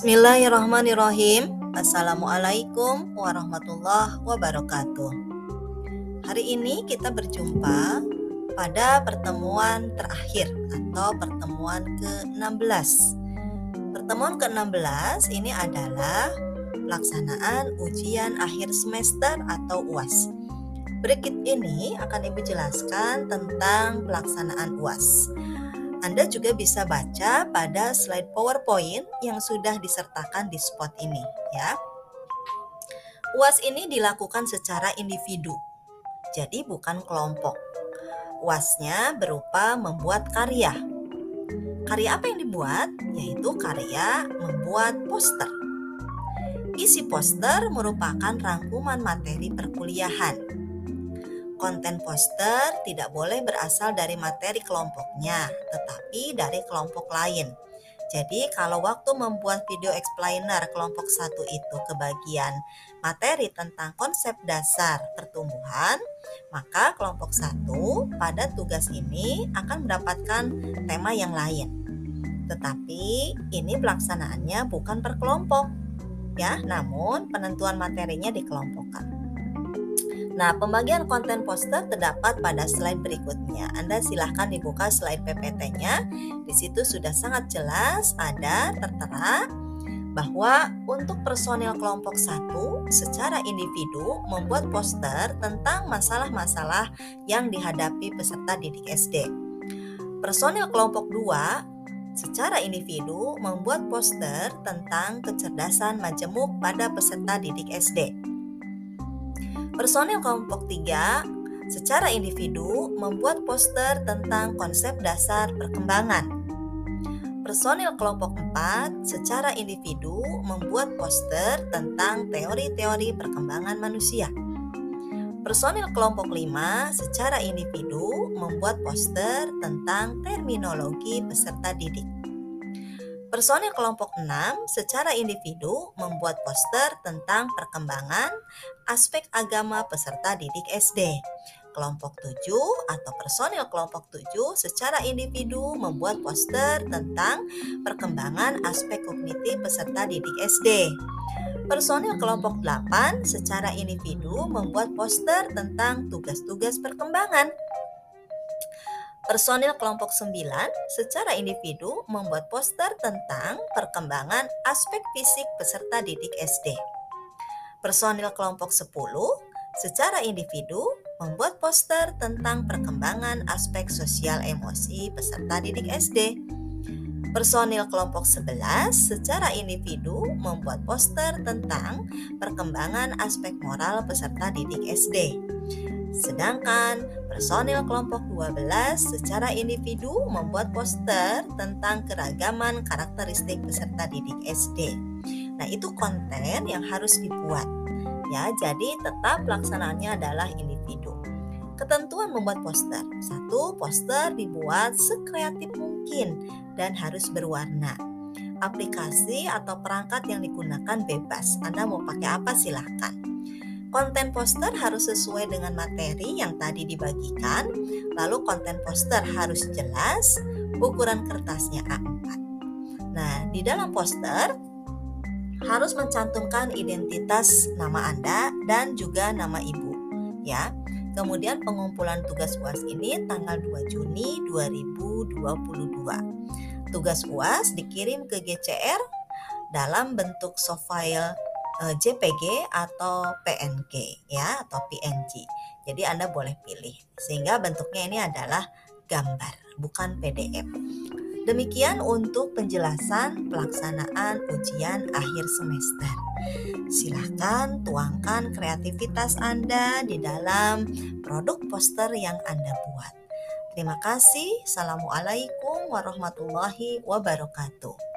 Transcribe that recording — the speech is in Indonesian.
Bismillahirrahmanirrahim. Assalamualaikum warahmatullahi wabarakatuh. Hari ini kita berjumpa pada pertemuan terakhir atau pertemuan ke-16. Pertemuan ke-16 ini adalah pelaksanaan ujian akhir semester atau UAS. Berikut ini akan Ibu jelaskan tentang pelaksanaan UAS. Anda juga bisa baca pada slide PowerPoint yang sudah disertakan di spot ini ya. UAS ini dilakukan secara individu. Jadi bukan kelompok. UASnya berupa membuat karya. Karya apa yang dibuat? Yaitu karya membuat poster. Isi poster merupakan rangkuman materi perkuliahan konten poster tidak boleh berasal dari materi kelompoknya, tetapi dari kelompok lain. Jadi kalau waktu membuat video explainer kelompok satu itu kebagian materi tentang konsep dasar pertumbuhan, maka kelompok satu pada tugas ini akan mendapatkan tema yang lain. Tetapi ini pelaksanaannya bukan per kelompok, ya, namun penentuan materinya dikelompokkan. Nah, pembagian konten poster terdapat pada slide berikutnya. Anda silahkan dibuka slide PPT-nya. Di situ sudah sangat jelas ada tertera bahwa untuk personil kelompok satu secara individu membuat poster tentang masalah-masalah yang dihadapi peserta didik SD. Personil kelompok 2 secara individu membuat poster tentang kecerdasan majemuk pada peserta didik SD. Personil kelompok 3 secara individu membuat poster tentang konsep dasar perkembangan. Personil kelompok 4 secara individu membuat poster tentang teori-teori perkembangan manusia. Personil kelompok 5 secara individu membuat poster tentang terminologi peserta didik. Personil kelompok 6 secara individu membuat poster tentang perkembangan aspek agama peserta didik SD. Kelompok 7 atau personil kelompok 7 secara individu membuat poster tentang perkembangan aspek kognitif peserta didik SD. Personil kelompok 8 secara individu membuat poster tentang tugas-tugas perkembangan. Personil kelompok 9 secara individu membuat poster tentang perkembangan aspek fisik peserta didik SD. Personil kelompok 10 secara individu membuat poster tentang perkembangan aspek sosial emosi peserta didik SD. Personil kelompok 11 secara individu membuat poster tentang perkembangan aspek moral peserta didik SD. Sedangkan personil kelompok 12 secara individu membuat poster tentang keragaman karakteristik peserta didik SD. Nah, itu konten yang harus dibuat. Ya, jadi tetap pelaksanaannya adalah individu. Ketentuan membuat poster. Satu, poster dibuat sekreatif mungkin dan harus berwarna. Aplikasi atau perangkat yang digunakan bebas. Anda mau pakai apa silahkan. Konten poster harus sesuai dengan materi yang tadi dibagikan, lalu konten poster harus jelas, ukuran kertasnya A4. Nah, di dalam poster harus mencantumkan identitas nama Anda dan juga nama Ibu, ya. Kemudian pengumpulan tugas UAS ini tanggal 2 Juni 2022. Tugas UAS dikirim ke GCR dalam bentuk soft file JPG atau PNG ya atau PNG. Jadi Anda boleh pilih sehingga bentuknya ini adalah gambar bukan PDF. Demikian untuk penjelasan pelaksanaan ujian akhir semester. Silahkan tuangkan kreativitas Anda di dalam produk poster yang Anda buat. Terima kasih. Assalamualaikum warahmatullahi wabarakatuh.